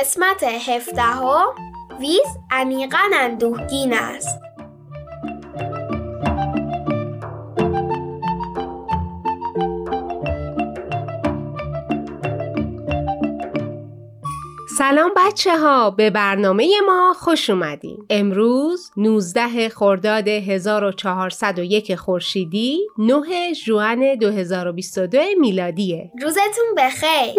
قسمت هفدهم ویز عمیقا اندوهگین است. سلام بچه ها به برنامه ما خوش اومدین. امروز 19 خرداد 1401 خورشیدی 9 ژوئن 2022 میلادیه. روزتون بخیر.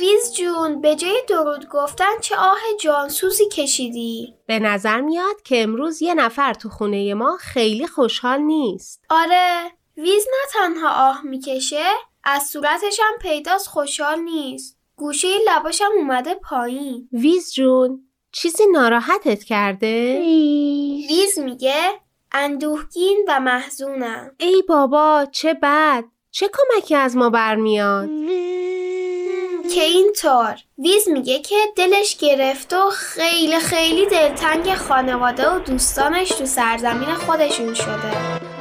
ویز جون به جای درود گفتن چه آه جانسوزی کشیدی؟ به نظر میاد که امروز یه نفر تو خونه ما خیلی خوشحال نیست. آره ویز نه تنها آه می‌کشه از صورتش هم پیداست خوشحال نیست. گوشه لباشم اومده پایین. ویز جون چیزی ناراحتت کرده؟ ویز. میگه اندوهگین و محزونم. ای بابا چه بد. چه کمکی از ما برمیاد؟ که اینطور ویز میگه که دلش گرفت و خیلی خیلی دلتنگ خانواده و دوستانش تو سرزمین خودشون شده.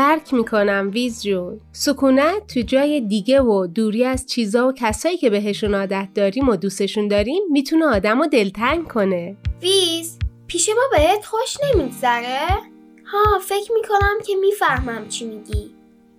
درک می‌کنم ویز جون. سکونت تو جای دیگه و دوری از چیزا و کسایی که بهشون عادت داریم و دوستشون داریم می‌تونه آدم رو دلتنگ کنه. ویز پیش ما بهت خوش نمیگذره؟ ها فکر می‌کنم که می‌فهمم چی میگی.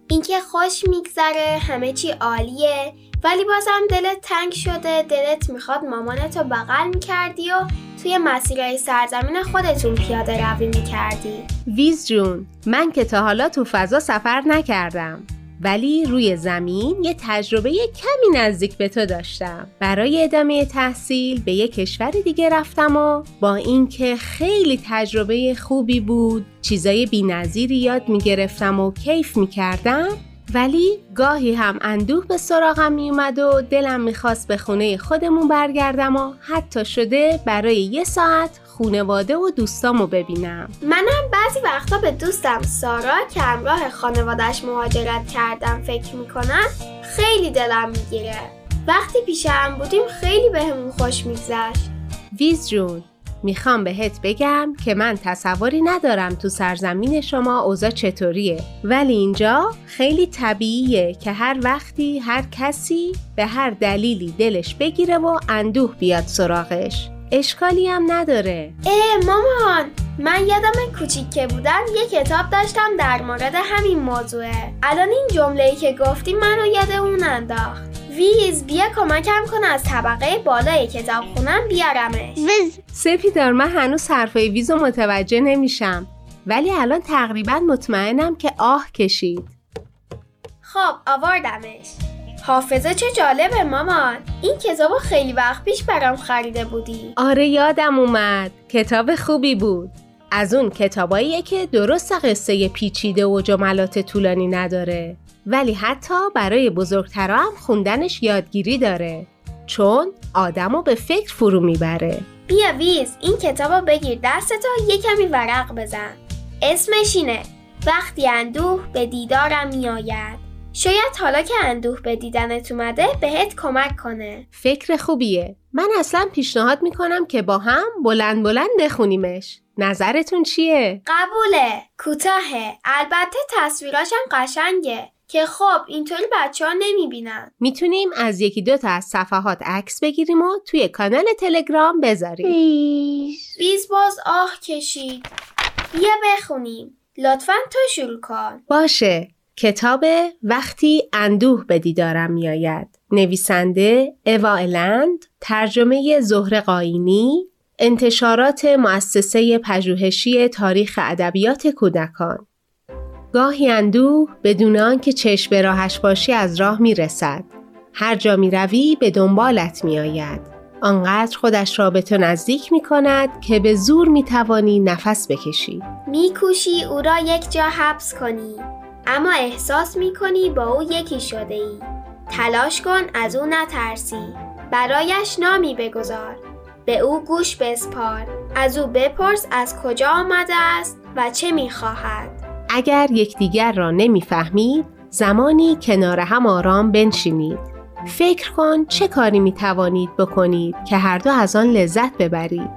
اینکه خوش میگذره همه چی عالیه. ولی بازم دلت تنگ شده دلت می‌خواد مامانتو بغل می‌کردی و توی مسیرهای سرزمین خودتون پیاده روی می‌کردی. ویز جون من که تا حالا تو فضا سفر نکردم. ولی روی زمین یه تجربه کمی نزدیک به تو داشتم. برای ادامه تحصیل به یه کشور دیگه رفتم و با اینکه خیلی تجربه خوبی بود چیزای بینظیری یاد می‌گرفتم و کیف می‌کردم ولی گاهی هم اندوه به سراغم میومد و دلم می‌خواست به خونه خودمون برگردم و حتی شده برای یه ساعت خونواده و دوستامو ببینم. منم بعضی وقتا به دوستم سارا که همراه خانوادش مهاجرت کردم فکر می‌کنم خیلی دلم می‌گیره. وقتی پیش هم بودیم خیلی بهمون خوش میگذشت. ویز جون می‌خوام بهت بگم که من تصوری ندارم تو سرزمین شما اوضاع چطوریه. ولی اینجا خیلی طبیعیه که هر وقتی هر کسی به هر دلیلی دلش بگیره و اندوه بیاد سراغش. اشکالی هم نداره. اه مامان من یادم کوچیک که بودم یه کتاب داشتم در مورد همین موضوعه. الان این جمله که گفتی منو یاد اون انداخت. ویز بیا کمکم کن از طبقه بالای کتاب خونم بیارمش. ویز سپیدار من هنوز حرفای ویز رو متوجه نمیشم. ولی الان تقریبا مطمئنم که آه کشید. خب آوردمش. حافظه چه جالبه مامان. این کتابو خیلی وقت پیش برام خریده بودی. آره یادم اومد. کتاب خوبی بود. از اون کتاباییه که درست قصه پیچیده و جملات طولانی نداره. ولی حتی برای بزرگترا هم خوندنش یادگیری داره. چون آدمو به فکر فرو می‌بره. بیا ویز این کتابو بگیر دستتو یه کمی ورق بزن. اسمش اینه وقتی اندوه به دیدارم میآید. شاید حالا که اندوه به دیدنت اومده بهت کمک کنه. فکر خوبیه. من اصلا پیشنهاد می‌کنم که با هم بلند بلند بخونیمش. نظرتون چیه؟ قبوله کوتاهه. البته تصویراشم قشنگه. که خب اینطوری بچه ها نمی‌بینن. می‌تونیم از یکی دو تا از صفحات عکس بگیریم و توی کانال تلگرام بذاریم. بیز باز آه کشید. بیا بخونیم. لطفا تو شروع کن. باشه. کتاب وقتی اندوه به دیدارم میآید. نویسنده اوا الند ترجمه زهر قاینی انتشارات مؤسسه پژوهشی تاریخ ادبیات کودکان. گاهی اندوه بدون آنکه چشم به راهش باشی از راه می رسد. هر جا می روی به دنبالت می آید. آنقدر خودش را به تو نزدیک می کند که به زور می توانی نفس بکشی. می کوشی او را یک جا حبس کنی اما احساس می کنی با او یکی شده ای. تلاش کن از او نترسی. برایش نامی بگذار. به او گوش بسپار. از او بپرس از کجا آمده است و چه می خواهد. اگر یکدیگر را نمی‌فهمید زمانی کنار هم آرام بنشینید. فکر کن چه کاری می توانید بکنید که هر دو از آن لذت ببرید.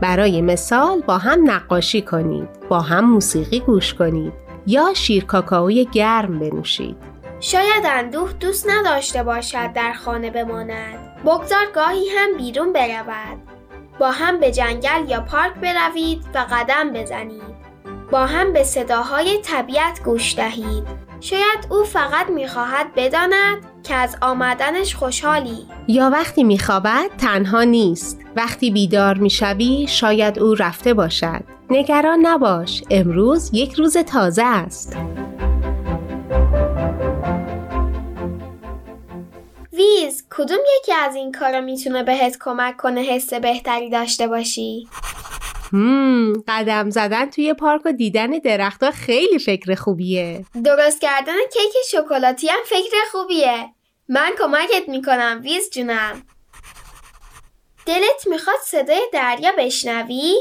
برای مثال با هم نقاشی کنید با هم موسیقی گوش کنید یا شیر کاکائوی گرم بنوشید. شاید اندوه دوست نداشته باشد در خانه بماند. بگذار گاهی هم بیرون برود. با هم به جنگل یا پارک بروید و قدم بزنید. با هم به صداهای طبیعت گوش دهید. شاید او فقط می‌خواهد بداند که از آمدنش خوشحالی. یا وقتی میخوابد تنها نیست. وقتی بیدار می‌شوی شاید او رفته باشد. نگران نباش. امروز یک روز تازه است. ویز کدوم یکی از این کارا می‌تونه بهت کمک کنه حس بهتری داشته باشی؟ هم قدم زدن توی پارک و دیدن درختها خیلی فکر خوبیه. درست کردن کیک شکلاتی هم فکر خوبیه. من کمکت می‌کنم ویز جونم. دلت می‌خواد صدای دریا بشنوی؟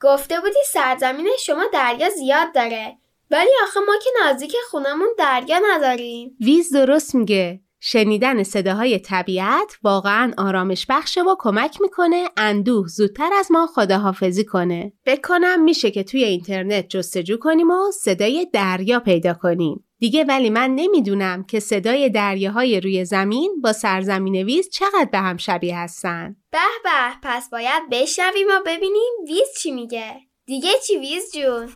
گفته بودی سرزمین شما دریا زیاد داره ولی آخه ما که نزدیک خونمون دریا نداریم. ویز درست میگه. شنیدن صداهای طبیعت واقعا آرامش بخشه و کمک می‌کنه اندوه زودتر از ما خداحافظی کنه. بکنم میشه که توی اینترنت جستجو کنیم و صدای دریا پیدا کنیم. دیگه ولی من نمی‌دونم که صدای دریاهای روی زمین با سرزمین ویز چقدر به هم شبیه هستن. به به پس باید بشنویم و ببینیم ویز چی میگه. دیگه چی ویز جون؟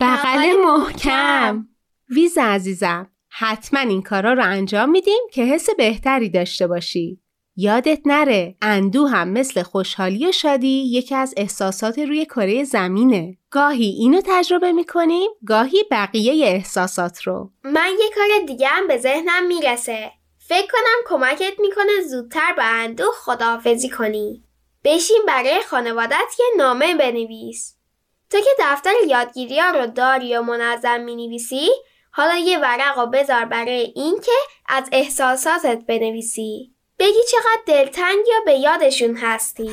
بغل محکم ویز عزیزم حتما این کارا رو انجام میدیم که حس بهتری داشته باشی. یادت نره اندوه هم مثل خوشحالی و شادی یکی از احساسات روی کره زمینه. گاهی اینو تجربه می‌کنیم گاهی بقیه احساسات رو. من یه کار دیگه هم به ذهنم می‌رسه. فکر کنم کمکت می‌کنه زودتر به اندو خداحافظی کنی. بشین برای خانوادت یه نامه بنویس. تو که دفتر یادگیری ها رو داری و منظم می‌نویسی حالا یه ورق و بذار برای اینکه از احساساتت بنویسی. بگی چقدر دلتنگ یا به یادشون هستی.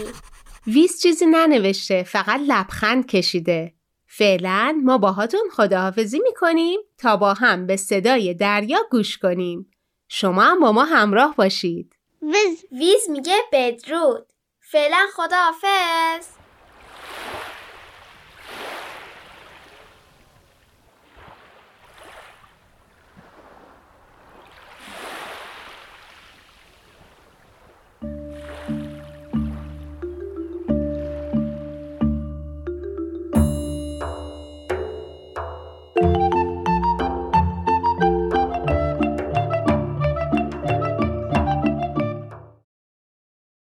ویس چیزی ننوشته فقط لبخند کشیده. فعلا ما باهاتون خداحافظی می‌کنیم تا با هم به صدای دریا گوش کنیم. شما هم با ما همراه باشید. ویز ویز میگه بدرود. فعلا خداحافظ.